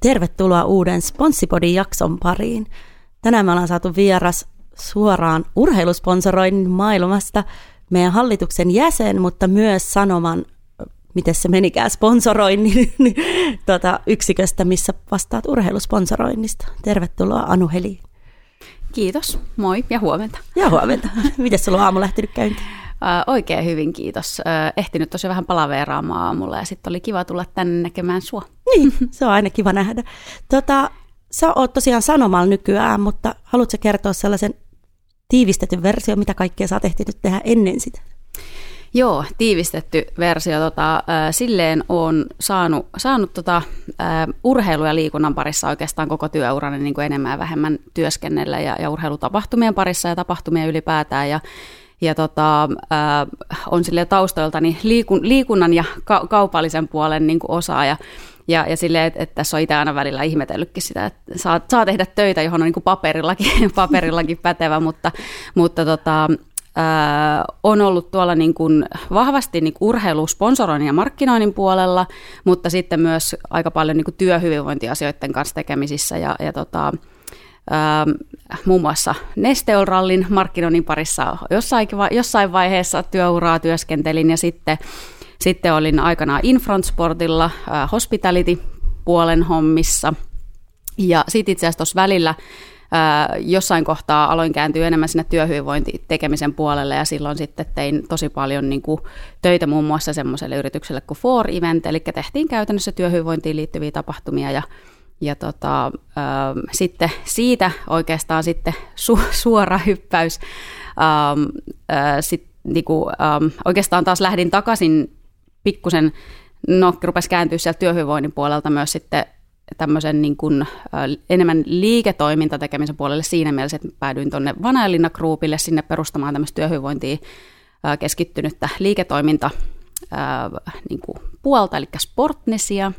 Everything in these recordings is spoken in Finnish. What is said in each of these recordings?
Tervetuloa uuden Sponssipodin jakson pariin. Tänään me ollaan saatu vieras suoraan urheilusponsoroinnin maailmasta meidän hallituksen jäsen, mutta myös Sanoman, miten se menikään, sponsoroinnin tuota, yksiköstä, missä vastaat urheilusponsoroinnista. Tervetuloa Anu Heli. Kiitos, moi ja huomenta. Ja huomenta. Miten sulla on aamu lähtenyt käyntiin? Oikein hyvin, kiitos. ehtinyt tosi vähän palaveeraamaan aamulla ja sitten oli kiva tulla tänne näkemään sua. Niin, se on aina kiva nähdä. Tota, sä oot tosiaan sanomalla nykyään, mutta haluatko kertoa sellaisen tiivistetyn versio, mitä kaikkea sä oot ehtinyt tehdä ennen sitä? Joo, tiivistetty versio. Tota, äh, silleen on saanut, saanut tota, äh, urheilu- ja liikunnan parissa oikeastaan koko työurani niin kuin enemmän ja vähemmän työskennellä ja, ja urheilutapahtumien parissa ja tapahtumia ylipäätään. Ja, ja tota, äh, on sille taustoiltani liikun, liikunnan ja ka- kaupallisen puolen niin kuin osaaja. Ja, ja silleen, että, että tässä on itse aina välillä ihmetellytkin sitä, että saa, saa tehdä töitä, johon on niin kuin paperillakin, paperillakin pätevä, mutta, mutta tota, on ollut tuolla niin kuin vahvasti niin kuin urheilusponsoroinnin ja markkinoinnin puolella, mutta sitten myös aika paljon niin kuin työhyvinvointiasioiden kanssa tekemisissä ja, ja tota, muun muassa Nesteolrallin markkinoinnin parissa jossain, jossain vaiheessa työuraa työskentelin ja sitten, sitten olin aikanaan Infront Sportilla hospitality-puolen hommissa. Ja sitten itse asiassa tuossa välillä jossain kohtaa aloin kääntyä enemmän sinne työhyvinvointitekemisen puolelle ja silloin sitten tein tosi paljon niin kuin töitä muun muassa semmoiselle yritykselle kuin For Event, eli tehtiin käytännössä työhyvinvointiin liittyviä tapahtumia ja ja tota, äh, sitten siitä oikeastaan sitten su, suora hyppäys. Ähm, äh, sit, niinku, ähm, oikeastaan taas lähdin takaisin pikkusen, no rupesi kääntyä sieltä työhyvinvoinnin puolelta myös sitten tämmöisen niin kuin, äh, enemmän liiketoimintatekemisen puolelle siinä mielessä, että päädyin tuonne Vanaelinna Groupille sinne perustamaan tämmöistä työhyvinvointiin äh, keskittynyttä liiketoiminta äh, niin kuin puolta, eli Sportnesia.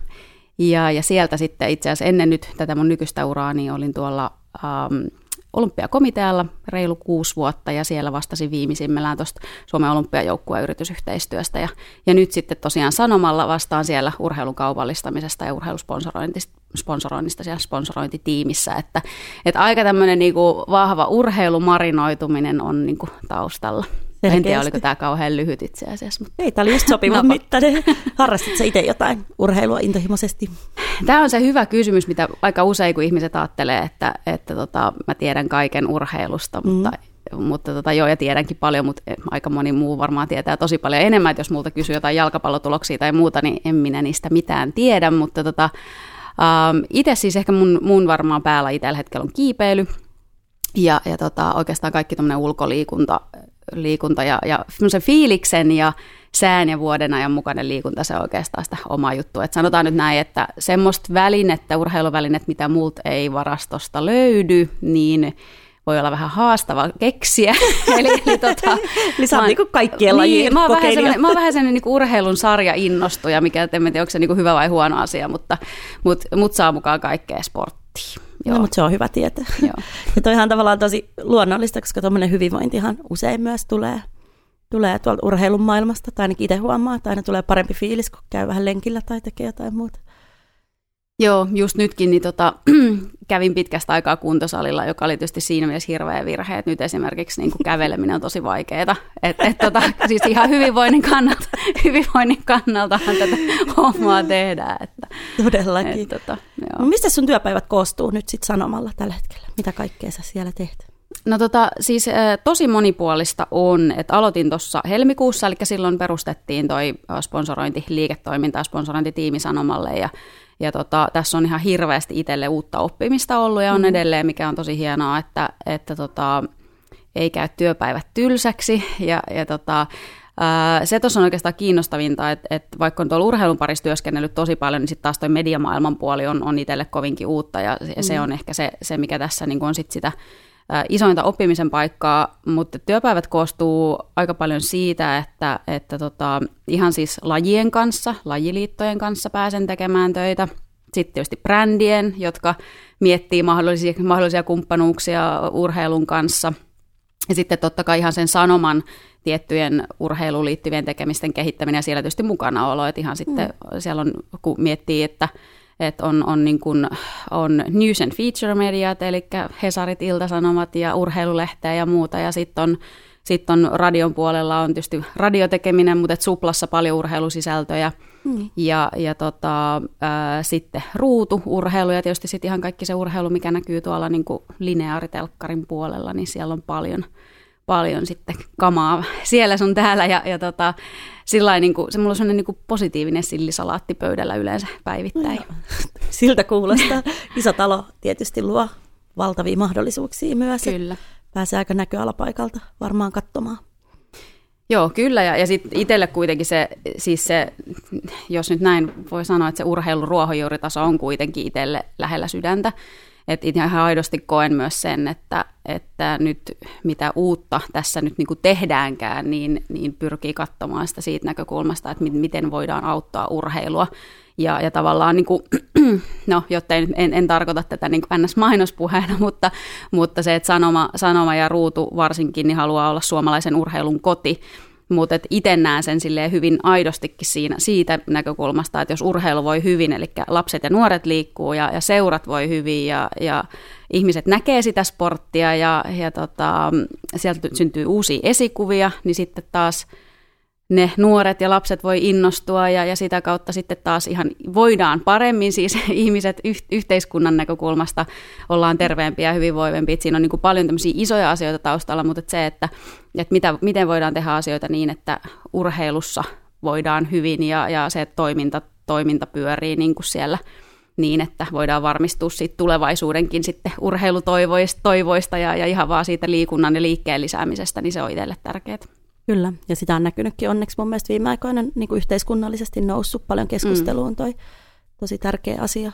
Ja, ja sieltä sitten itse asiassa ennen nyt tätä mun nykyistä uraa, niin olin tuolla ähm, olympiakomitealla reilu kuusi vuotta ja siellä vastasin viimeisimmillään tuosta Suomen olympiajoukkueen yritysyhteistyöstä. Ja, ja nyt sitten tosiaan sanomalla vastaan siellä urheilun kaupallistamisesta ja urheilusponsoroinnista siellä sponsorointitiimissä. Että, että aika tämmöinen niinku vahva urheilumarinoituminen on niinku taustalla. Selkeästi. En tiedä, oliko tämä kauhean lyhyt itse asiassa. Mutta... Ei, tämä oli just sopivan no. mittainen. Harrastitko itse jotain urheilua intohimoisesti? Tämä on se hyvä kysymys, mitä aika usein, kun ihmiset ajattelee, että, että tota, mä tiedän kaiken urheilusta, mm. mutta mutta tota, joo, ja tiedänkin paljon, mutta aika moni muu varmaan tietää tosi paljon enemmän, että jos multa kysyy jotain jalkapallotuloksia tai muuta, niin en minä niistä mitään tiedä, mutta tota, ähm, itse siis ehkä mun, mun varmaan päällä tällä hetkellä on kiipeily, ja, ja tota, oikeastaan kaikki tuommoinen ulkoliikunta liikunta ja, ja fiiliksen ja sään ja vuoden ajan mukainen liikunta, se on oikeastaan sitä oma juttu. Et sanotaan nyt näin, että semmoista välinettä, urheiluvälinet, mitä multa ei varastosta löydy, niin voi olla vähän haastava keksiä. eli, eli, tota, eli sä oot niin kaikkien niin, mä oon vähän sellainen, mä oon vähän sellainen niin urheilun sarja innostuja, mikä en tiedä, onko se niin hyvä vai huono asia, mutta mut, mut saa mukaan kaikkea sporttia. Joo. No, mutta se on hyvä tietää. Joo. Ja toihan tavallaan tosi luonnollista, koska tuommoinen hyvinvointihan usein myös tulee, tulee tuolta urheilun maailmasta, tai ainakin itse huomaa, että aina tulee parempi fiilis, kun käy vähän lenkillä tai tekee jotain muuta. Joo, just nytkin niin tota, kävin pitkästä aikaa kuntosalilla, joka oli tietysti siinä mielessä hirveä virhe, että nyt esimerkiksi niin kuin käveleminen on tosi vaikeaa. Et, et, tota, siis ihan hyvinvoinnin kannalta, hyvinvoinnin kannaltahan tätä hommaa tehdään. Että, Todellakin. Et, tota, joo. No, mistä sun työpäivät koostuu nyt sitten sanomalla tällä hetkellä? Mitä kaikkea sä siellä teet? No tota, siis tosi monipuolista on, että aloitin tuossa helmikuussa, eli silloin perustettiin toi sponsorointi, liiketoiminta ja sponsorointitiimi Sanomalle ja ja tota, tässä on ihan hirveästi itselle uutta oppimista ollut ja on mm. edelleen, mikä on tosi hienoa, että, että tota, ei käy työpäivät tylsäksi. Ja, ja tota, se tuossa on oikeastaan kiinnostavinta, että, että vaikka on tuolla urheilun parissa työskennellyt tosi paljon, niin sitten taas toi mediamaailman puoli on, on itselle kovinkin uutta ja mm. se on ehkä se, se mikä tässä niin on sit sitä isointa oppimisen paikkaa, mutta työpäivät koostuu aika paljon siitä, että, että tota, ihan siis lajien kanssa, lajiliittojen kanssa pääsen tekemään töitä. Sitten tietysti brändien, jotka miettii mahdollisia, mahdollisia kumppanuuksia urheilun kanssa. Ja sitten totta kai ihan sen sanoman tiettyjen urheiluun liittyvien tekemisten kehittäminen ja siellä tietysti mukana olo, että ihan sitten mm. siellä on, kun miettii, että Et on, on, niin kuin, on news and feature mediat, eli Hesarit, Iltasanomat ja urheilulehteä ja muuta, ja sitten on sitten on radion puolella on tietysti radiotekeminen, mutta et suplassa paljon urheilusisältöjä. Mm. Ja, ja tota, ää, sitten ruutu, urheilu ja tietysti sitten ihan kaikki se urheilu, mikä näkyy tuolla niin kuin lineaaritelkkarin puolella, niin siellä on paljon, paljon sitten kamaa siellä sun täällä. Ja, ja tota, sillä niin kuin, se mulla on sellainen niin kuin positiivinen sillisalaatti pöydällä yleensä päivittäin. No, siltä kuulostaa. Iso talo tietysti luo valtavia mahdollisuuksia myös. Kyllä pääseekö näköalapaikalta varmaan katsomaan. Joo, kyllä. Ja, ja sitten itselle kuitenkin se, siis se, jos nyt näin voi sanoa, että se urheilun ruohonjuuritaso on kuitenkin itselle lähellä sydäntä. Että ihan aidosti koen myös sen, että, että nyt mitä uutta tässä nyt niin tehdäänkään, niin, niin pyrkii katsomaan sitä siitä näkökulmasta, että miten voidaan auttaa urheilua ja, ja tavallaan, niin kuin, no, jotta en, en, en tarkoita tätä niin ns-mainospuheena, mutta, mutta se, että sanoma, sanoma ja ruutu varsinkin niin haluaa olla suomalaisen urheilun koti, mutta itse näen sen hyvin aidostikin siinä, siitä näkökulmasta, että jos urheilu voi hyvin, eli lapset ja nuoret liikkuu ja, ja seurat voi hyvin ja, ja ihmiset näkee sitä sporttia ja, ja tota, sieltä syntyy uusia esikuvia, niin sitten taas – ne nuoret ja lapset voi innostua ja, ja sitä kautta sitten taas ihan voidaan paremmin siis ihmiset yh, yhteiskunnan näkökulmasta ollaan terveempiä ja hyvinvoivempia. Siinä on niin kuin paljon tämmöisiä isoja asioita taustalla, mutta että se, että, että mitä, miten voidaan tehdä asioita niin, että urheilussa voidaan hyvin ja, ja se toiminta, toiminta pyörii niin kuin siellä niin, että voidaan varmistua siitä tulevaisuudenkin sitten urheilutoivoista ja, ja ihan vaan siitä liikunnan ja liikkeen lisäämisestä, niin se on itselle tärkeää. Kyllä, ja sitä on näkynytkin onneksi mun mielestä viime aikoina niin kuin yhteiskunnallisesti noussut paljon keskusteluun mm. toi tosi tärkeä asia.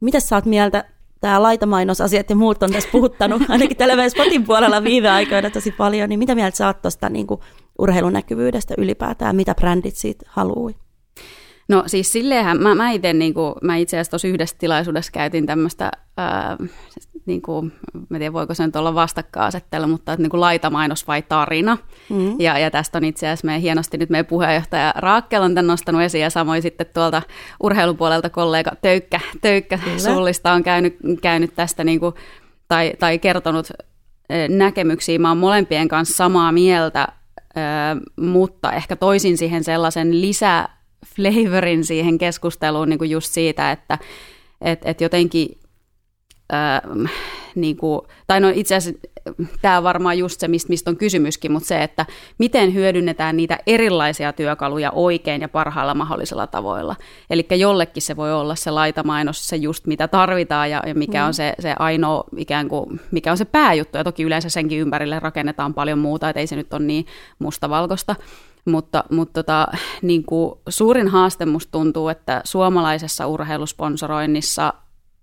Mitä sä oot mieltä, tämä laitamainosasiat ja muut on tässä puhuttanut, ainakin tällä meidän Spotin puolella viime aikoina tosi paljon, niin mitä mieltä sä oot tuosta niin urheilunäkyvyydestä ylipäätään, mitä brändit siitä haluaa? No siis silleenhän, mä, mä itse niin kuin, mä itse asiassa tuossa yhdessä tilaisuudessa käytin tämmöistä, niin kuin, mä tiedän voiko se nyt olla vastakkainasettelu, mutta että niin kuin laitamainos vai tarina. Mm. Ja, ja tästä on itse asiassa meidän hienosti nyt meidän puheenjohtaja Raakkel on tämän nostanut esiin ja samoin sitten tuolta urheilupuolelta kollega Töykkä, Töykkä Sullista on käynyt, käynyt tästä niin kuin, tai, tai kertonut näkemyksiä. Mä oon molempien kanssa samaa mieltä, mutta ehkä toisin siihen sellaisen lisä flavorin siihen keskusteluun niin kuin just siitä, että et, et jotenkin, ää, niin kuin, tai no itse asiassa tämä on varmaan just se, mistä, mistä on kysymyskin, mutta se, että miten hyödynnetään niitä erilaisia työkaluja oikein ja parhaalla mahdollisella tavoilla. Eli jollekin se voi olla se laitamainos, se just mitä tarvitaan ja, ja mikä mm. on se, se ainoa ikään kuin, mikä on se pääjuttu. Ja toki yleensä senkin ympärille rakennetaan paljon muuta, että ei se nyt ole niin mustavalkoista. Mutta, mutta tota, niin kuin suurin haaste musta tuntuu, että suomalaisessa urheilusponsoroinnissa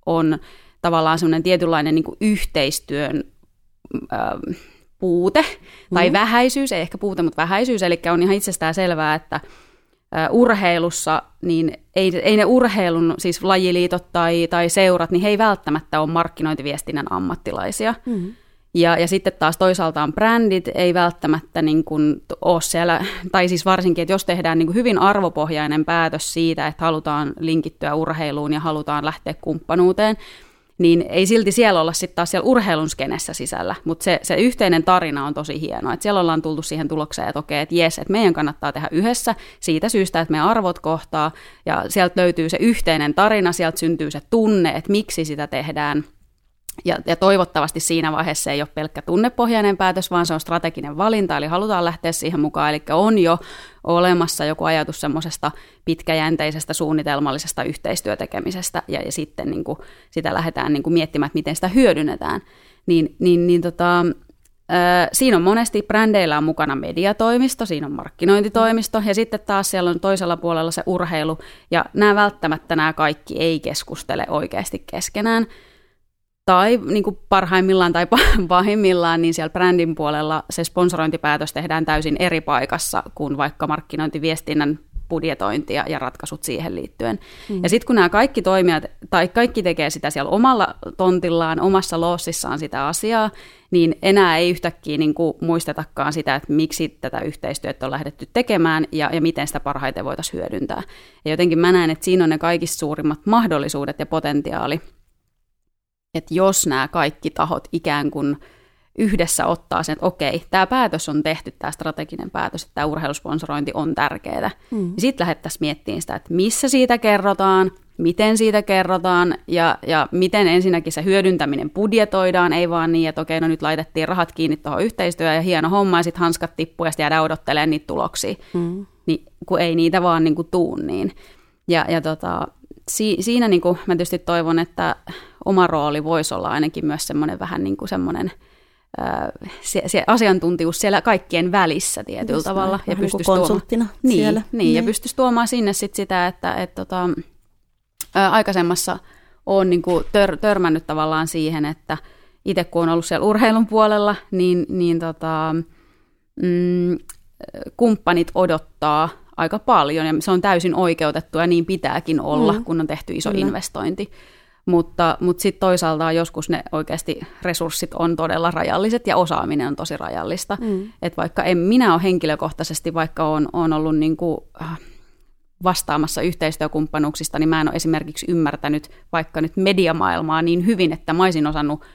on tavallaan semmoinen tietynlainen niin kuin yhteistyön äh, puute tai mm. vähäisyys, ei ehkä puute, mutta vähäisyys, eli on ihan itsestään selvää, että urheilussa, niin ei, ei ne urheilun, siis lajiliitot tai, tai seurat, niin he ei välttämättä ole markkinointiviestinnän ammattilaisia. Mm. Ja, ja sitten taas toisaaltaan brändit ei välttämättä niin kuin ole siellä, tai siis varsinkin, että jos tehdään niin kuin hyvin arvopohjainen päätös siitä, että halutaan linkittyä urheiluun ja halutaan lähteä kumppanuuteen, niin ei silti siellä olla sitten taas siellä urheilun skenessä sisällä, mutta se, se yhteinen tarina on tosi hieno, että siellä ollaan tultu siihen tulokseen, että okei, että jes, että meidän kannattaa tehdä yhdessä siitä syystä, että meidän arvot kohtaa, ja sieltä löytyy se yhteinen tarina, sieltä syntyy se tunne, että miksi sitä tehdään – ja, ja toivottavasti siinä vaiheessa ei ole pelkkä tunnepohjainen päätös, vaan se on strateginen valinta, eli halutaan lähteä siihen mukaan, eli on jo olemassa joku ajatus semmoisesta pitkäjänteisestä suunnitelmallisesta yhteistyötekemisestä, ja, ja sitten niin kuin, sitä lähdetään niin kuin miettimään, että miten sitä hyödynnetään. Niin, niin, niin tota, siinä on monesti brändeillä on mukana mediatoimisto, siinä on markkinointitoimisto, ja sitten taas siellä on toisella puolella se urheilu, ja nämä välttämättä nämä kaikki ei keskustele oikeasti keskenään, tai niin kuin parhaimmillaan tai pahimmillaan, niin siellä brändin puolella se sponsorointipäätös tehdään täysin eri paikassa kuin vaikka markkinointiviestinnän budjetointi ja, ja ratkaisut siihen liittyen. Mm. Ja sitten kun nämä kaikki toimijat, tai kaikki tekee sitä siellä omalla tontillaan, omassa loossissaan sitä asiaa, niin enää ei yhtäkkiä niin kuin muistetakaan sitä, että miksi tätä yhteistyötä on lähdetty tekemään ja, ja miten sitä parhaiten voitaisiin hyödyntää. Ja jotenkin mä näen, että siinä on ne kaikista suurimmat mahdollisuudet ja potentiaali, että jos nämä kaikki tahot ikään kuin yhdessä ottaa sen, että okei, tämä päätös on tehty, tämä strateginen päätös, että tämä urheilusponsorointi on tärkeää, mm. niin sitten lähdettäisiin miettimään sitä, että missä siitä kerrotaan, miten siitä kerrotaan ja, ja miten ensinnäkin se hyödyntäminen budjetoidaan, ei vaan niin, että okei, no nyt laitettiin rahat kiinni tuohon yhteistyöhön ja hieno homma ja sitten hanskat tippuu ja sitten jäädään odottelemaan niitä tuloksia, mm. niin, kun ei niitä vaan niin kuin tuu niin. Ja, ja tota, si, siinä niin kuin mä tietysti toivon, että oma rooli voisi olla ainakin myös semmoinen vähän niin kuin semmoinen – se, se asiantuntijuus siellä kaikkien välissä tietyllä Just tavalla. Näin, ja pystyisi konsulttina tuomaan, niin, siellä. Niin, niin, ja pystyisi tuomaan sinne sit sitä, että et, tota, aikaisemmassa olen niin kuin tör, törmännyt tavallaan siihen, että itse kun on ollut siellä urheilun puolella, niin, niin tota, mm, kumppanit odottaa aika paljon, ja se on täysin oikeutettu, ja niin pitääkin olla, mm. kun on tehty iso Kyllä. investointi. Mutta, mutta sitten toisaalta joskus ne oikeasti resurssit on todella rajalliset ja osaaminen on tosi rajallista. Mm. Et vaikka en minä ole henkilökohtaisesti, vaikka on, on ollut niin kuin, äh, vastaamassa yhteistyökumppanuuksista, niin mä en ole esimerkiksi ymmärtänyt vaikka nyt mediamaailmaa niin hyvin, että mä olisin osannut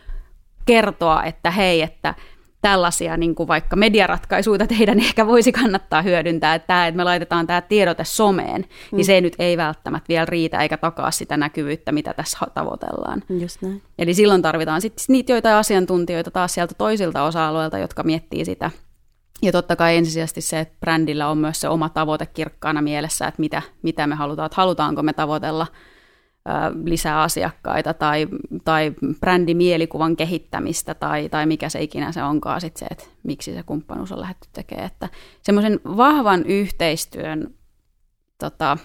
kertoa, että hei, että tällaisia niin kuin vaikka mediaratkaisuja teidän ehkä voisi kannattaa hyödyntää, että, tämä, että me laitetaan tämä tiedote someen, niin mm. niin se nyt ei välttämättä vielä riitä eikä takaa sitä näkyvyyttä, mitä tässä tavoitellaan. Just näin. Eli silloin tarvitaan sitten niitä joitain asiantuntijoita taas sieltä toisilta osa-alueilta, jotka miettii sitä. Ja totta kai ensisijaisesti se, että brändillä on myös se oma tavoite kirkkaana mielessä, että mitä, mitä me halutaan, että halutaanko me tavoitella – lisää asiakkaita tai, tai brändimielikuvan kehittämistä tai, tai mikä se ikinä se onkaan sit se, että miksi se kumppanuus on lähdetty tekemään. Että semmoisen vahvan yhteistyön tota,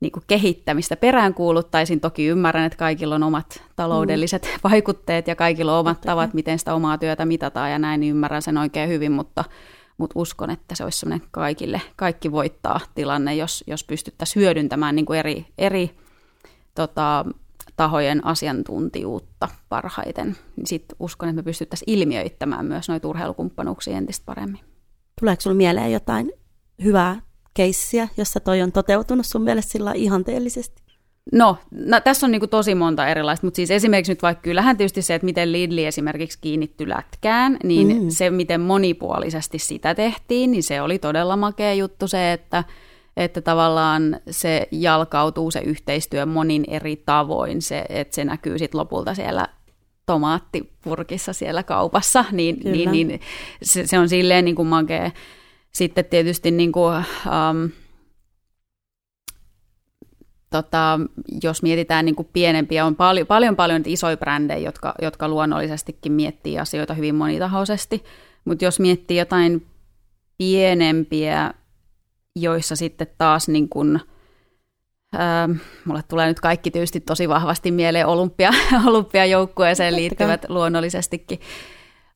niin kuin kehittämistä peräänkuuluttaisin. Toki ymmärrän, että kaikilla on omat taloudelliset mm. vaikutteet ja kaikilla on omat tavat, miten sitä omaa työtä mitataan ja näin, niin ymmärrän sen oikein hyvin, mutta, mutta uskon, että se olisi semmoinen kaikille, kaikki voittaa tilanne, jos, jos pystyttäisiin hyödyntämään niin kuin eri, eri tota, tahojen asiantuntijuutta parhaiten. Sitten uskon, että me pystyttäisiin ilmiöittämään myös noita urheilukumppanuuksia entistä paremmin. Tuleeko sinulle mieleen jotain hyvää keissiä, jossa toi on toteutunut sun mielestä sillä ihanteellisesti? No, no tässä on niin kuin tosi monta erilaista, mutta siis esimerkiksi nyt vaikka kyllähän tietysti se, että miten Lidli esimerkiksi kiinnitty lätkään, niin mm. se, miten monipuolisesti sitä tehtiin, niin se oli todella makea juttu se, että että tavallaan se jalkautuu se yhteistyö monin eri tavoin, se, että se näkyy sitten lopulta siellä tomaattipurkissa siellä kaupassa, niin, niin, niin se, se on silleen niin kuin makea. Sitten tietysti niin kuin, um, tota, jos mietitään niin kuin pienempiä, on paljon, paljon, paljon isoja brändejä, jotka, jotka luonnollisestikin miettii asioita hyvin monitahoisesti, mutta jos miettii jotain pienempiä joissa sitten taas niin kuin, ää, mulle tulee nyt kaikki tietysti tosi vahvasti mieleen olympia, olympiajoukkueeseen liittyvät luonnollisestikin,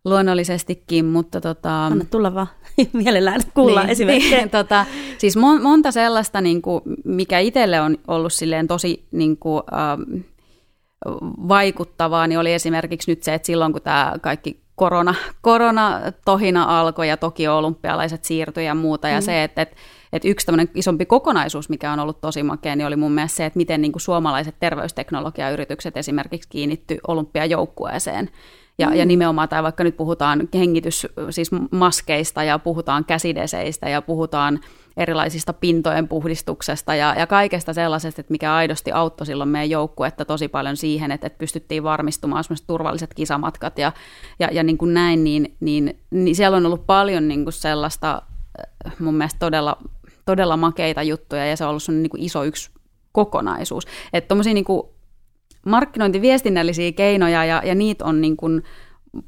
luonnollisestikin, mutta tota... Anna tulla vaan mielellään kuulla niin, esimerkkejä. Niin, tota, siis mon, monta sellaista, niin kuin, mikä itselle on ollut silleen tosi niin kuin, ähm, vaikuttavaa, niin oli esimerkiksi nyt se, että silloin kun tämä kaikki korona, koronatohina alkoi ja toki olympialaiset siirtyi ja muuta, ja mm. se, että, että et yksi tämmöinen isompi kokonaisuus, mikä on ollut tosi makea, niin oli mun mielestä se, että miten niin kuin suomalaiset terveysteknologiayritykset esimerkiksi kiinnitty olympiajoukkueeseen. Ja, mm. ja nimenomaan, tai vaikka nyt puhutaan hengitys, siis maskeista ja puhutaan käsideseistä ja puhutaan erilaisista pintojen puhdistuksesta ja, ja kaikesta sellaisesta, että mikä aidosti auttoi silloin meidän joukkuetta tosi paljon siihen, että, että pystyttiin varmistumaan turvalliset kisamatkat ja, ja, ja niin kuin näin, niin, niin, niin siellä on ollut paljon niin kuin sellaista äh, mun mielestä todella todella makeita juttuja ja se on ollut niin kuin iso yksi kokonaisuus. Että tuommoisia niin markkinointiviestinnällisiä keinoja ja, ja niitä on niin kuin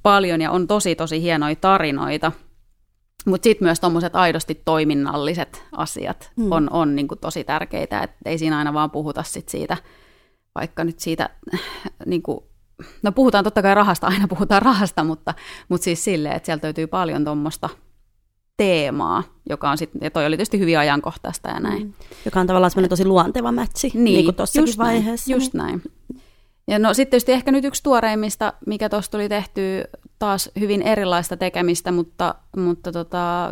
paljon ja on tosi tosi hienoja tarinoita. Mutta sitten myös tuommoiset aidosti toiminnalliset asiat mm. on, on niin kuin tosi tärkeitä, että ei siinä aina vaan puhuta sit siitä, vaikka nyt siitä, niin kuin, no puhutaan totta kai rahasta, aina puhutaan rahasta, mutta, mutta siis silleen, että sieltä löytyy paljon tuommoista teemaa, joka on sitten, ja toi oli tietysti hyvin ajankohtaista ja näin. Mm. Joka on tavallaan semmoinen tosi luonteva mätsi, niin, niin kuin tossakin just vaiheessa. Näin, just näin. Ja no sitten tietysti ehkä nyt yksi tuoreimmista, mikä tuossa tuli tehty taas hyvin erilaista tekemistä, mutta, mutta tota,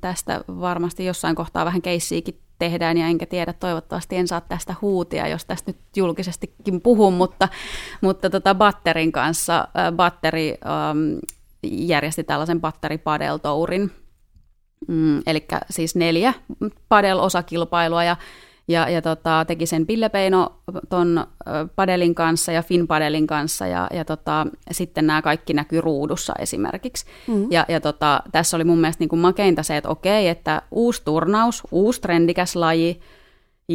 tästä varmasti jossain kohtaa vähän keissiäkin tehdään ja enkä tiedä, toivottavasti en saa tästä huutia, jos tästä nyt julkisestikin puhun, mutta, mutta tota Batterin kanssa, äh, Batteri ähm, järjesti tällaisen batteripadeltourin, mm, eli siis neljä padel-osakilpailua ja ja, ja tota, teki sen Pille Peino ton padelin kanssa ja Finn padelin kanssa ja, ja tota, sitten nämä kaikki näkyy ruudussa esimerkiksi. Mm. Ja, ja tota, tässä oli mun mielestä niin kuin makeinta se, että okei, että uusi turnaus, uusi trendikäs laji,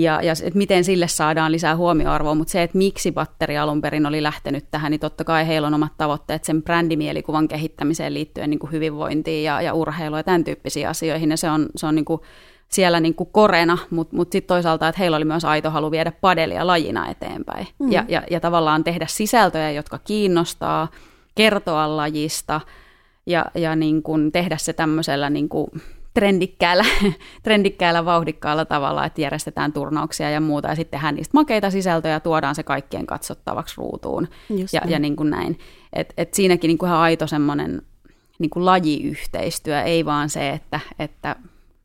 ja, ja että miten sille saadaan lisää huomioarvoa, mutta se, että miksi batteri alun perin oli lähtenyt tähän, niin totta kai heillä on omat tavoitteet sen brändimielikuvan kehittämiseen liittyen niin kuin hyvinvointiin ja, ja urheiluun ja tämän tyyppisiin asioihin, ja se on, se on niin kuin siellä niin kuin korena, mutta mut sitten toisaalta, että heillä oli myös aito halu viedä padelia lajina eteenpäin mm. ja, ja, ja tavallaan tehdä sisältöjä, jotka kiinnostaa, kertoa lajista ja, ja niin kuin tehdä se tämmöisellä niin kuin trendikkäällä, trendikkäällä, vauhdikkaalla tavalla, että järjestetään turnauksia ja muuta, ja sitten tehdään niistä makeita sisältöjä ja tuodaan se kaikkien katsottavaksi ruutuun, Just ja, niin. ja niin kuin näin. Et, et siinäkin niin kuin ihan aito semmoinen niin kuin lajiyhteistyö, ei vaan se, että, että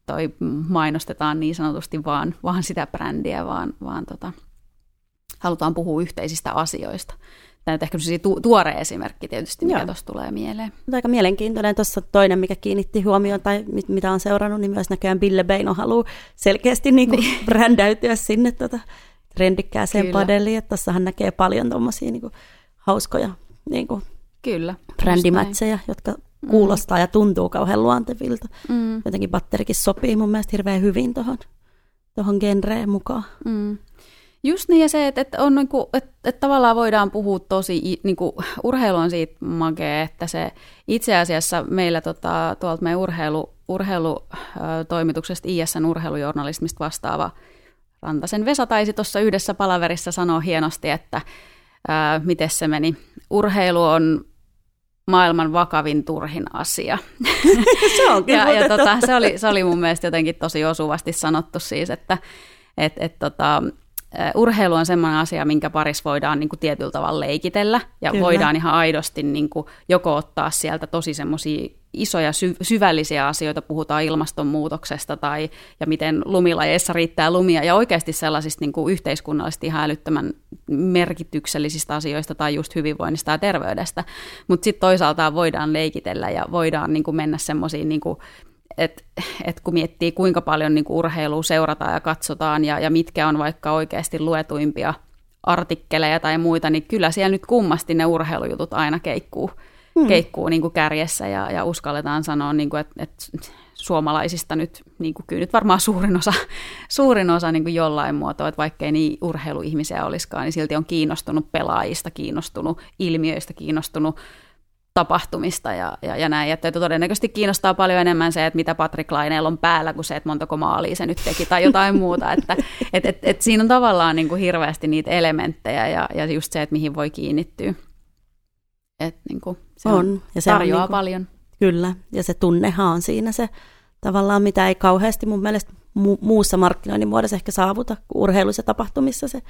toi mainostetaan niin sanotusti vaan, vaan sitä brändiä, vaan, vaan tota, halutaan puhua yhteisistä asioista. Tämä on ehkä tu- tuore esimerkki tietysti, mikä tuossa tulee mieleen. Aika mielenkiintoinen. Tuossa toinen, mikä kiinnitti huomioon tai mit, mitä on seurannut, niin myös näköjään Bille Beino haluaa selkeästi niin kuin niin. brändäytyä sinne tota trendikkääseen Kyllä. padeliin. Että tossahan näkee paljon tuommoisia niin hauskoja niin kuin Kyllä, brändimätsejä, jotka kuulostaa mm. ja tuntuu kauhean luontevilta. Mm. Jotenkin batterikin sopii mun mielestä hirveän hyvin tuohon tohon genreen mukaan. Mm. Just niin, ja se, että, että, on, niin kuin, että, että tavallaan voidaan puhua tosi, niin kuin, urheilu on siitä makea, että se itse asiassa meillä tota, tuolta meidän urheilu, urheilutoimituksesta ISN urheilujournalismista vastaava Rantasen Vesa taisi tuossa yhdessä palaverissa sanoa hienosti, että ää, miten se meni. Urheilu on maailman vakavin turhin asia. se on ja, ja tota, se, oli, se oli mun mielestä jotenkin tosi osuvasti sanottu siis, että et, et, tota, urheilu on semmoinen asia, minkä parissa voidaan niin kuin tietyllä tavalla leikitellä ja Kyllä. voidaan ihan aidosti niin kuin joko ottaa sieltä tosi semmoisia isoja sy- syvällisiä asioita, puhutaan ilmastonmuutoksesta tai ja miten lumilajeissa riittää lumia ja oikeasti sellaisista niin kuin yhteiskunnallisesti ihan älyttömän merkityksellisistä asioista tai just hyvinvoinnista ja terveydestä, mutta sitten toisaalta voidaan leikitellä ja voidaan niin kuin mennä semmoisiin niin että et kun miettii kuinka paljon niin kuin urheilua seurataan ja katsotaan ja, ja mitkä on vaikka oikeasti luetuimpia artikkeleja tai muita, niin kyllä siellä nyt kummasti ne urheilujutut aina keikkuu, hmm. keikkuu niin kuin kärjessä ja, ja uskalletaan sanoa, niin kuin, että, että suomalaisista nyt, niin kuin kyllä nyt varmaan suurin osa, suurin osa niin kuin jollain muotoa, että vaikkei niin urheiluihmisiä olisikaan, niin silti on kiinnostunut pelaajista, kiinnostunut ilmiöistä, kiinnostunut tapahtumista ja, ja, ja näin. Että todennäköisesti kiinnostaa paljon enemmän se, että mitä Patrick Laineella on päällä, kuin se, että montako maalia se nyt teki tai jotain muuta. Että et, et, et siinä on tavallaan niin kuin hirveästi niitä elementtejä ja, ja just se, että mihin voi kiinnittyä. Et, niin kuin, se on, on. Ja se tarjoaa on, niin kuin, paljon. Kyllä, ja se tunnehan on siinä se tavallaan, mitä ei kauheasti mun mielestä mu- muussa markkinoinnin muodossa ehkä saavuta, kuin urheilussa tapahtumissa se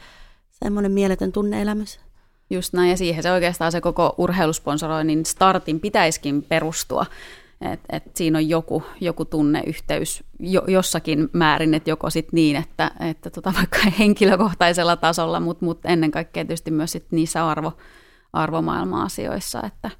semmoinen mieletön tunneelämys. Just näin, ja siihen se oikeastaan se koko urheilusponsoroinnin startin pitäisikin perustua. Et, et siinä on joku, joku tunneyhteys jo, jossakin määrin, että joko sit niin, että, että tota, vaikka henkilökohtaisella tasolla, mutta mut ennen kaikkea tietysti myös sit niissä arvo, arvomaailma-asioissa. Että,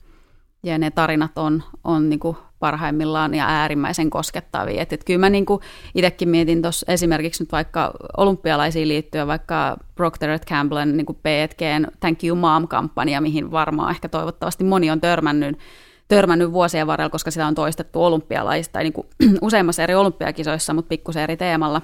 ja ne tarinat on, on niinku parhaimmillaan ja äärimmäisen koskettavia. Et, et kyllä mä niinku itsekin mietin tuossa esimerkiksi nyt vaikka olympialaisiin liittyen vaikka Procter Campbellin niinku P&Gn Thank You Mom-kampanja, mihin varmaan ehkä toivottavasti moni on törmännyt, törmännyt vuosien varrella, koska sitä on toistettu olympialaista tai niinku useimmassa eri olympiakisoissa, mutta pikkusen eri teemalla.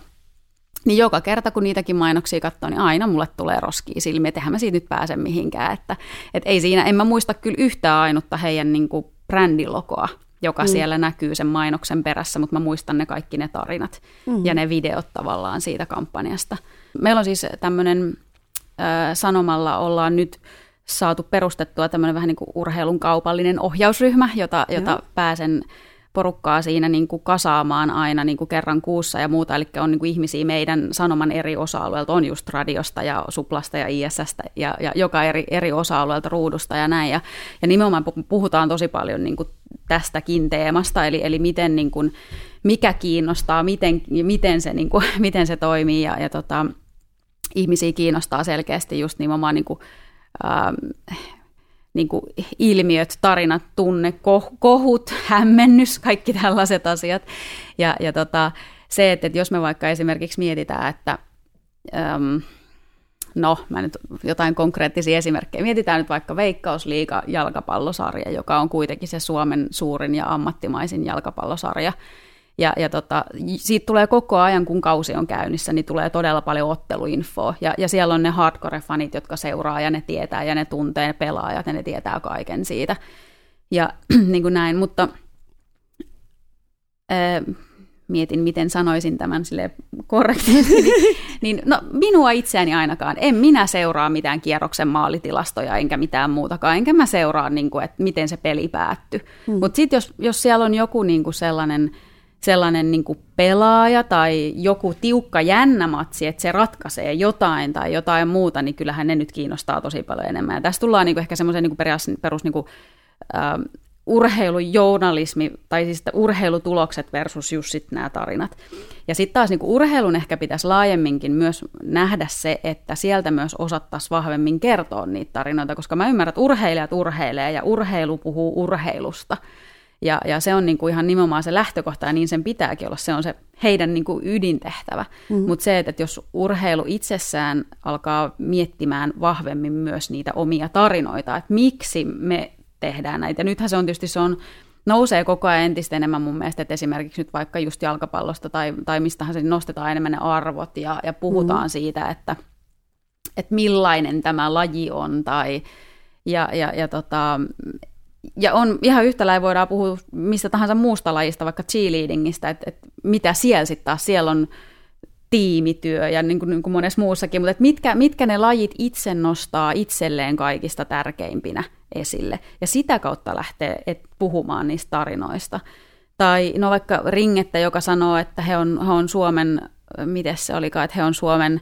Niin joka kerta, kun niitäkin mainoksia katsoo, niin aina mulle tulee roskiin silmiä, että mä siitä nyt pääse mihinkään. Että, et ei siinä, en mä muista kyllä yhtään ainutta heidän niin brändilokoa, joka mm. siellä näkyy sen mainoksen perässä, mutta mä muistan ne kaikki ne tarinat mm. ja ne videot tavallaan siitä kampanjasta. Meillä on siis tämmöinen sanomalla ollaan nyt saatu perustettua tämmöinen vähän niin kuin urheilun kaupallinen ohjausryhmä, jota, jota pääsen porukkaa siinä niin kuin kasaamaan aina niin kuin kerran kuussa ja muuta, eli on niin kuin ihmisiä meidän sanoman eri osa-alueelta, on just radiosta ja suplasta ja ISSstä ja, ja joka eri, eri osa-alueelta ruudusta ja näin. Ja, ja nimenomaan puhutaan tosi paljon niin kuin tästäkin teemasta, eli, eli miten, niin kuin, mikä kiinnostaa, miten, miten, se, niin kuin, miten se toimii ja, ja tota, ihmisiä kiinnostaa selkeästi just nimenomaan niin kuin, ähm, niin kuin ilmiöt, tarinat, tunne, kohut, hämmennys, kaikki tällaiset asiat. Ja, ja tota, se, että, että jos me vaikka esimerkiksi mietitään, että äm, no, mä nyt jotain konkreettisia esimerkkejä. Mietitään nyt vaikka Veikkausliiga jalkapallosarja, joka on kuitenkin se Suomen suurin ja ammattimaisin jalkapallosarja. Ja, ja tota, siitä tulee koko ajan, kun kausi on käynnissä, niin tulee todella paljon otteluinfoa. Ja, ja siellä on ne hardcore-fanit, jotka seuraa ja ne tietää ja ne tuntee ne pelaajat ja ne tietää kaiken siitä. Ja niin kuin näin, mutta ää, mietin, miten sanoisin tämän sille korrektisti. niin, niin, no, minua itseäni ainakaan. En minä seuraa mitään kierroksen maalitilastoja enkä mitään muutakaan. Enkä mä seuraa, niin kuin, että miten se peli päättyi. Hmm. Mutta sitten jos, jos siellä on joku niin kuin sellainen – sellainen niin kuin pelaaja tai joku tiukka jännä matsi, että se ratkaisee jotain tai jotain muuta, niin kyllähän ne nyt kiinnostaa tosi paljon enemmän. Ja tässä tullaan niin kuin ehkä semmoisen niin perus, perus niin kuin, äh, urheilujournalismi, tai siis urheilutulokset versus just sit nämä tarinat. Ja sitten taas niin urheilun ehkä pitäisi laajemminkin myös nähdä se, että sieltä myös osattaisiin vahvemmin kertoa niitä tarinoita, koska mä ymmärrän, että urheilijat urheilee ja urheilu puhuu urheilusta. Ja, ja se on niin kuin ihan nimenomaan se lähtökohta, ja niin sen pitääkin olla. Se on se heidän niin kuin ydintehtävä. Mm. Mutta se, että jos urheilu itsessään alkaa miettimään vahvemmin myös niitä omia tarinoita, että miksi me tehdään näitä. Ja nythän se on tietysti, se on, nousee koko ajan entistä enemmän mun mielestä, että esimerkiksi nyt vaikka just jalkapallosta tai, tai mistähän se nostetaan enemmän ne arvot ja, ja puhutaan mm. siitä, että, että millainen tämä laji on tai ja, ja, ja tota, ja on ihan yhtä lailla voidaan puhua mistä tahansa muusta lajista, vaikka cheerleadingistä, että, että mitä siellä sitten taas, siellä on tiimityö ja niin kuin, niin kuin monessa muussakin, mutta että mitkä, mitkä ne lajit itse nostaa itselleen kaikista tärkeimpinä esille ja sitä kautta lähtee et, puhumaan niistä tarinoista. Tai no vaikka Ringettä, joka sanoo, että he on, he on Suomen, miten se olikaan, että he on Suomen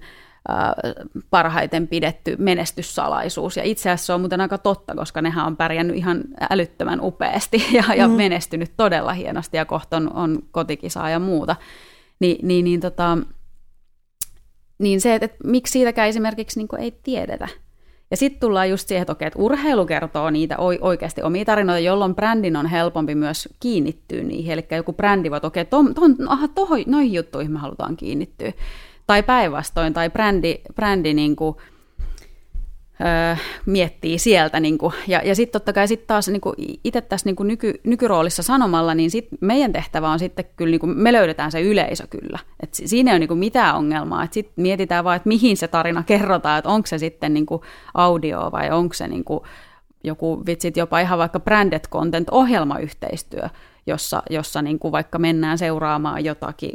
parhaiten pidetty menestyssalaisuus. Ja itse asiassa se on muuten aika totta, koska nehän on pärjännyt ihan älyttömän upeasti ja, ja mm. menestynyt todella hienosti ja kohta on, on kotikisaa ja muuta. Ni, niin, niin, tota, niin se, että, että miksi siitäkään esimerkiksi niin ei tiedetä. Ja sitten tullaan just siihen, että, okei, että urheilu kertoo niitä oikeasti omia tarinoita, jolloin brändin on helpompi myös kiinnittyä niihin. Eli joku brändi voi, että okei, ton, ton, aha, tohon, noihin juttuihin me halutaan kiinnittyä tai päinvastoin, tai brändi, brändi niin kuin, öö, miettii sieltä. Niin kuin, ja ja sitten totta kai sit taas niin itse tässä niin nyky, nykyroolissa sanomalla, niin sit meidän tehtävä on sitten kyllä, niin kuin, me löydetään se yleisö kyllä. Et siinä ei ole niin mitään ongelmaa. Sitten mietitään vaan, että mihin se tarina kerrotaan, että onko se sitten niin audio vai onko se niin kuin joku vitsit jopa ihan vaikka branded content ohjelmayhteistyö, jossa, jossa niin kuin vaikka mennään seuraamaan jotakin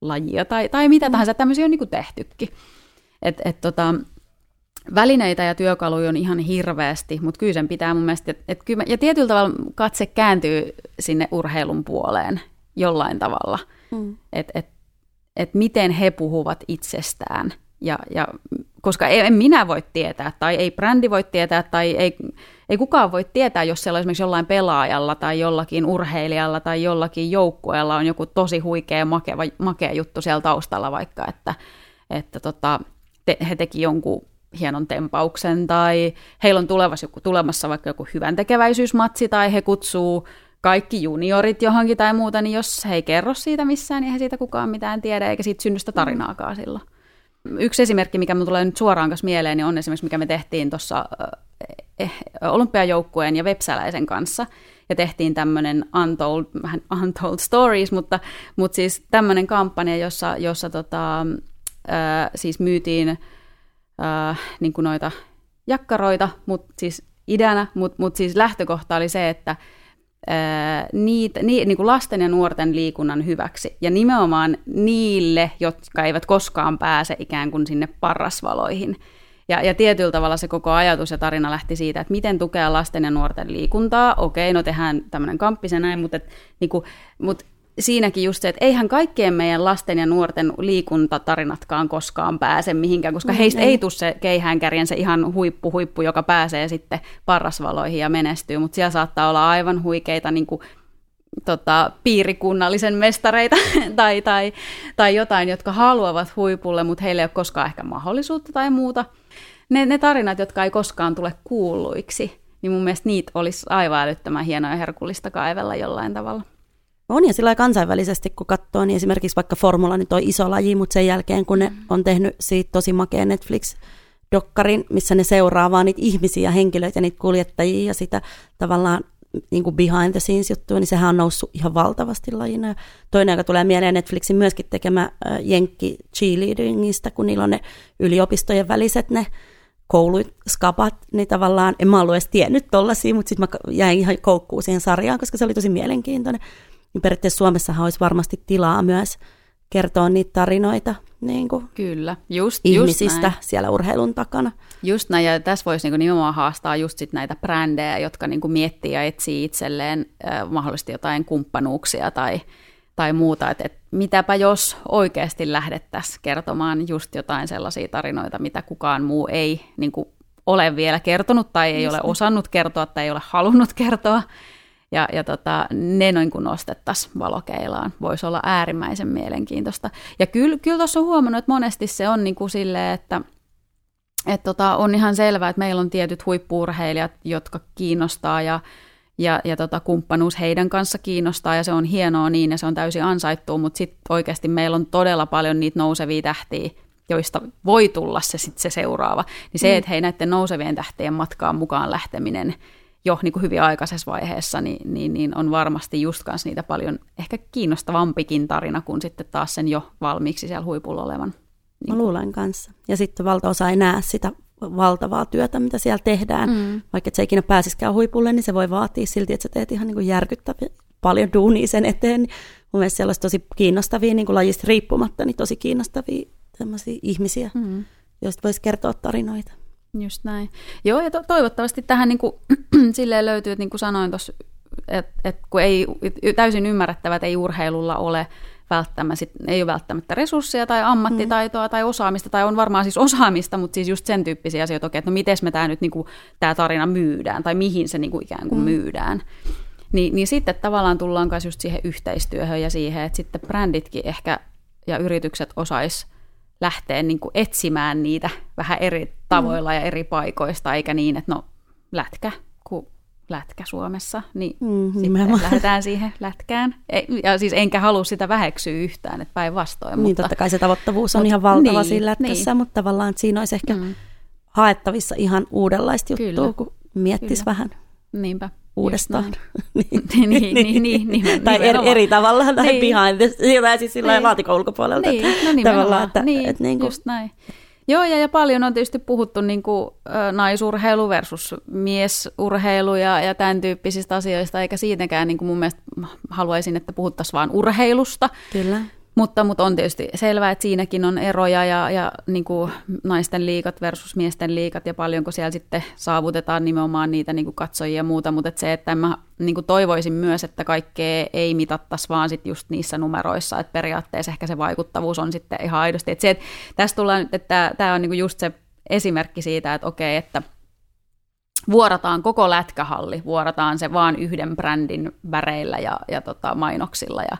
lajia tai, tai mitä tahansa, tämmöisiä on niin kuin tehtykin. Et, et tota, välineitä ja työkaluja on ihan hirveästi, mutta kyllä sen pitää mun mielestä, et, et kyllä, ja tietyllä tavalla katse kääntyy sinne urheilun puoleen jollain tavalla, mm. että et, et miten he puhuvat itsestään. Ja, ja, koska en minä voi tietää, tai ei brändi voi tietää, tai ei, ei kukaan voi tietää, jos siellä on esimerkiksi jollain pelaajalla tai jollakin urheilijalla tai jollakin joukkueella on joku tosi huikea, makea, makea juttu siellä taustalla vaikka, että, että tota, te, he teki jonkun hienon tempauksen tai heillä on tulevassa joku, tulemassa vaikka joku hyvän tekeväisyysmatsi tai he kutsuu kaikki juniorit johonkin tai muuta, niin jos he ei kerro siitä missään, niin he siitä kukaan mitään tiedä eikä siitä synny sitä tarinaakaan silloin. Yksi esimerkki, mikä minulle tulee nyt suoraan kanssa mieleen, niin on esimerkiksi, mikä me tehtiin tuossa eh, olympiajoukkueen ja Vepsäläisen kanssa. Ja tehtiin tämmöinen untold, vähän untold stories, mutta, mutta siis tämmöinen kampanja, jossa, jossa tota, siis myytiin äh, niin kuin noita jakkaroita, mutta siis idänä, mutta mut siis lähtökohta oli se, että niitä, ni, niin kuin lasten ja nuorten liikunnan hyväksi. Ja nimenomaan niille, jotka eivät koskaan pääse ikään kuin sinne parrasvaloihin. Ja, ja tietyllä tavalla se koko ajatus ja tarina lähti siitä, että miten tukea lasten ja nuorten liikuntaa. Okei, no tehdään tämmöinen kamppis ja näin, mutta, et, kuin, mutta siinäkin just se, että eihän kaikkien meidän lasten ja nuorten liikuntatarinatkaan koskaan pääse mihinkään, koska mm, heistä ei, ei tule se keihäänkärjen se ihan huippu huippu, joka pääsee sitten parrasvaloihin ja menestyy, mutta siellä saattaa olla aivan huikeita niin kuin, tota, piirikunnallisen mestareita tai, tai, tai jotain, jotka haluavat huipulle, mutta heillä ei ole koskaan ehkä mahdollisuutta tai muuta. Ne, ne tarinat, jotka ei koskaan tule kuuluiksi, niin mun mielestä niitä olisi aivan älyttömän hienoa ja herkullista kaivella jollain tavalla. On ja sillä kansainvälisesti, kun katsoo, niin esimerkiksi vaikka Formula, niin toi iso laji, mutta sen jälkeen, kun ne mm. on tehnyt siitä tosi makea Netflix-dokkarin, missä ne seuraa vaan niitä ihmisiä, henkilöitä ja niitä kuljettajia ja sitä tavallaan niin kuin behind the scenes juttuja, niin sehän on noussut ihan valtavasti lajina. Ja toinen, joka tulee mieleen Netflixin myöskin tekemä Jenkki cheerleadingista, kun niillä on ne yliopistojen väliset ne kouluskapat, niin tavallaan en mä ollut edes tiennyt tollasia, mutta sitten mä jäin ihan koukkuun siihen sarjaan, koska se oli tosi mielenkiintoinen. Niin periaatteessa Suomessahan olisi varmasti tilaa myös kertoa niitä tarinoita niin kuin Kyllä, just, ihmisistä just näin. siellä urheilun takana. Just näin, ja tässä voisi niin nimenomaan haastaa just sit näitä brändejä, jotka niin kuin miettii ja etsii itselleen äh, mahdollisesti jotain kumppanuuksia tai, tai muuta, että et mitäpä jos oikeasti lähdettäisiin kertomaan just jotain sellaisia tarinoita, mitä kukaan muu ei niin kuin ole vielä kertonut tai ei just ole niin. osannut kertoa tai ei ole halunnut kertoa, ja, ja tota, ne noin kun nostettaisiin valokeilaan. Voisi olla äärimmäisen mielenkiintoista. Ja kyllä, kyllä tuossa on huomannut, että monesti se on niin kuin silleen, että et tota, on ihan selvää, että meillä on tietyt huippuurheilijat, jotka kiinnostaa ja, ja, ja tota, kumppanuus heidän kanssa kiinnostaa ja se on hienoa niin ja se on täysin ansaittu, mutta sitten oikeasti meillä on todella paljon niitä nousevia tähtiä, joista voi tulla se, sit se seuraava. Niin se, mm. että hei näiden nousevien tähtien matkaan mukaan lähteminen, jo niin kuin hyvin aikaisessa vaiheessa, niin, niin, niin on varmasti just kanssa niitä paljon ehkä kiinnostavampikin tarina kuin sitten taas sen jo valmiiksi siellä huipulla olevan. Niin. Mä luulen kanssa. Ja sitten valtaosa ei näe sitä valtavaa työtä, mitä siellä tehdään. Mm. Vaikka et sä ikinä pääsisikään huipulle, niin se voi vaatia silti, että sä teet ihan niin kuin järkyttäviä paljon duunia sen eteen. Mun mielestä siellä olisi tosi kiinnostavia, niin kuin lajista riippumatta, niin tosi kiinnostavia ihmisiä, mm. joista voisi kertoa tarinoita. Just näin. Joo, ja to- toivottavasti tähän niin kuin, silleen löytyy, että niin kuin sanoin tuossa, että et kun ei täysin ymmärrettävä, että ei urheilulla ole välttämättä, sit, ei ole välttämättä resursseja tai ammattitaitoa mm. tai osaamista, tai on varmaan siis osaamista, mutta siis just sen tyyppisiä asioita, että no miten me tämä nyt niin kuin, tämä tarina myydään, tai mihin se niin kuin ikään kuin mm. myydään. Ni, niin sitten tavallaan tullaan myös just siihen yhteistyöhön ja siihen, että sitten bränditkin ehkä ja yritykset osais lähteä niin kuin etsimään niitä vähän eri tavoilla mm. ja eri paikoista, eikä niin, että no lätkä, kun lätkä Suomessa, niin mm, sitten lähdetään siihen lätkään. Ja siis enkä halua sitä väheksyä yhtään, että päinvastoin. Niin, mutta, totta kai se tavoittavuus on mutta, ihan valtava niin, siinä lätkässä, niin. mutta tavallaan että siinä olisi ehkä mm. haettavissa ihan uudenlaista juttua, Kyllä. kun miettisi vähän. Niinpä uudestaan. niin, niin, niin, niin, niin, tai eri, eri tavalla, tai niin. behind the, sillä siis sillä niin. laatikon ulkopuolelta. Niin, no tavallaan, että, niin, että niin kuin, just näin. Joo, ja, ja paljon on tietysti puhuttu niin kuin, naisurheilu versus miesurheilu ja, ja tämän tyyppisistä asioista, eikä siitäkään niin kuin mun mielestä haluaisin, että puhuttaisiin vain urheilusta. Kyllä. Mutta, mutta on tietysti selvää, että siinäkin on eroja ja, ja niin kuin naisten liikat versus miesten liikat ja paljonko siellä sitten saavutetaan nimenomaan niitä niin kuin katsojia ja muuta, mutta että se, että mä niin kuin toivoisin myös, että kaikkea ei mitattaisi vaan sit just niissä numeroissa, että periaatteessa ehkä se vaikuttavuus on sitten ihan aidosti. Että se, että tässä tullaan, että tämä on niin kuin just se esimerkki siitä, että okei, että vuorataan koko lätkähalli, vuorataan se vaan yhden brändin väreillä ja, ja tota, mainoksilla ja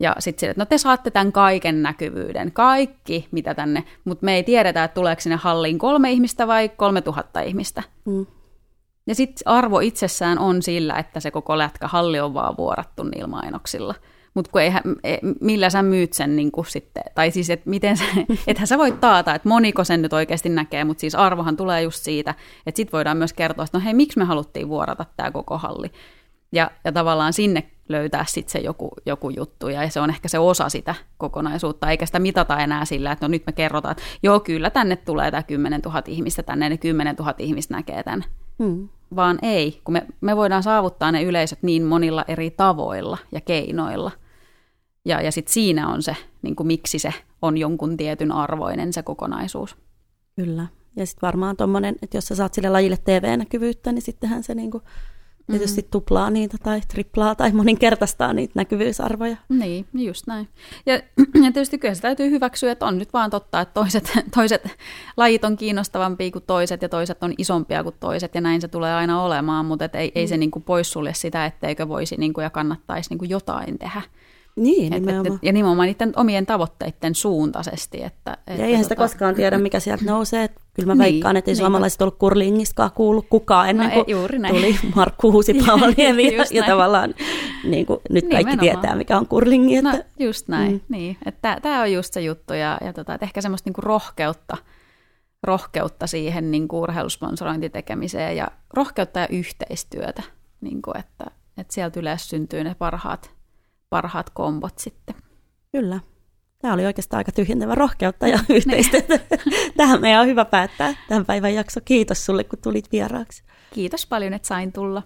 ja sitten sille, että no te saatte tämän kaiken näkyvyyden, kaikki mitä tänne, mutta me ei tiedetä, että tuleeko sinne halliin kolme ihmistä vai kolme tuhatta ihmistä. Mm. Ja sitten arvo itsessään on sillä, että se koko lätkähalli on vaan vuorattu niillä mainoksilla. Mutta kun eihän, e, millä sä myyt sen niin kuin sitten, tai siis että miten sä, ethän sä voit taata, että moniko sen nyt oikeasti näkee, mutta siis arvohan tulee just siitä, että sitten voidaan myös kertoa, että no hei, miksi me haluttiin vuorata tämä koko halli. Ja, ja tavallaan sinne löytää sitten se joku, joku juttu, ja se on ehkä se osa sitä kokonaisuutta, eikä sitä mitata enää sillä, että no nyt me kerrotaan, että joo, kyllä tänne tulee tämä 10 000 ihmistä, tänne ne 10 000 ihmistä näkee tämän. Hmm. Vaan ei, kun me, me voidaan saavuttaa ne yleisöt niin monilla eri tavoilla ja keinoilla. Ja, ja sitten siinä on se, niin kuin miksi se on jonkun tietyn arvoinen se kokonaisuus. Kyllä. Ja sitten varmaan tuommoinen, että jos sä saat sille lajille TV-näkyvyyttä, niin sittenhän se niinku tietysti mm-hmm. tuplaa niitä tai triplaa tai moninkertaistaa niitä näkyvyysarvoja. Niin, just näin. Ja, ja tietysti kyllä se täytyy hyväksyä, että on nyt vaan totta, että toiset, toiset lajit on kiinnostavampia kuin toiset ja toiset on isompia kuin toiset ja näin se tulee aina olemaan, mutta et ei, mm. ei se niinku poissulje sitä, etteikö voisi niinku ja kannattaisi niinku jotain tehdä. Niin, et, et, et, ja nimenomaan niiden omien tavoitteiden suuntaisesti. Että, että ja eihän tota... sitä koskaan tiedä, mikä sieltä nousee. Kyllä mä niin, veikkaan, että ei niin. suomalaiset ollut kurlingiskaan kuullut kukaan ennen no, kuin juuri näin. tuli Markku Huusipaloniemi ja, ja tavallaan niin kuin, nyt kaikki Nimenomaan. tietää, mikä on kurlingi. Että... No, just näin, mm. niin. Tämä on just se juttu ja, ja tota, että ehkä semmoista niin kuin rohkeutta, rohkeutta siihen niin kuin urheilusponsorointitekemiseen ja rohkeutta ja yhteistyötä, niin kuin, että, että sieltä yleensä syntyy ne parhaat parhaat kombot sitten. Kyllä. Tämä oli oikeastaan aika tyhjentävä rohkeutta ja niin. yhteistyötä. Tähän meidän on hyvä päättää tämän päivän jakso. Kiitos sulle, kun tulit vieraaksi. Kiitos paljon, että sain tulla.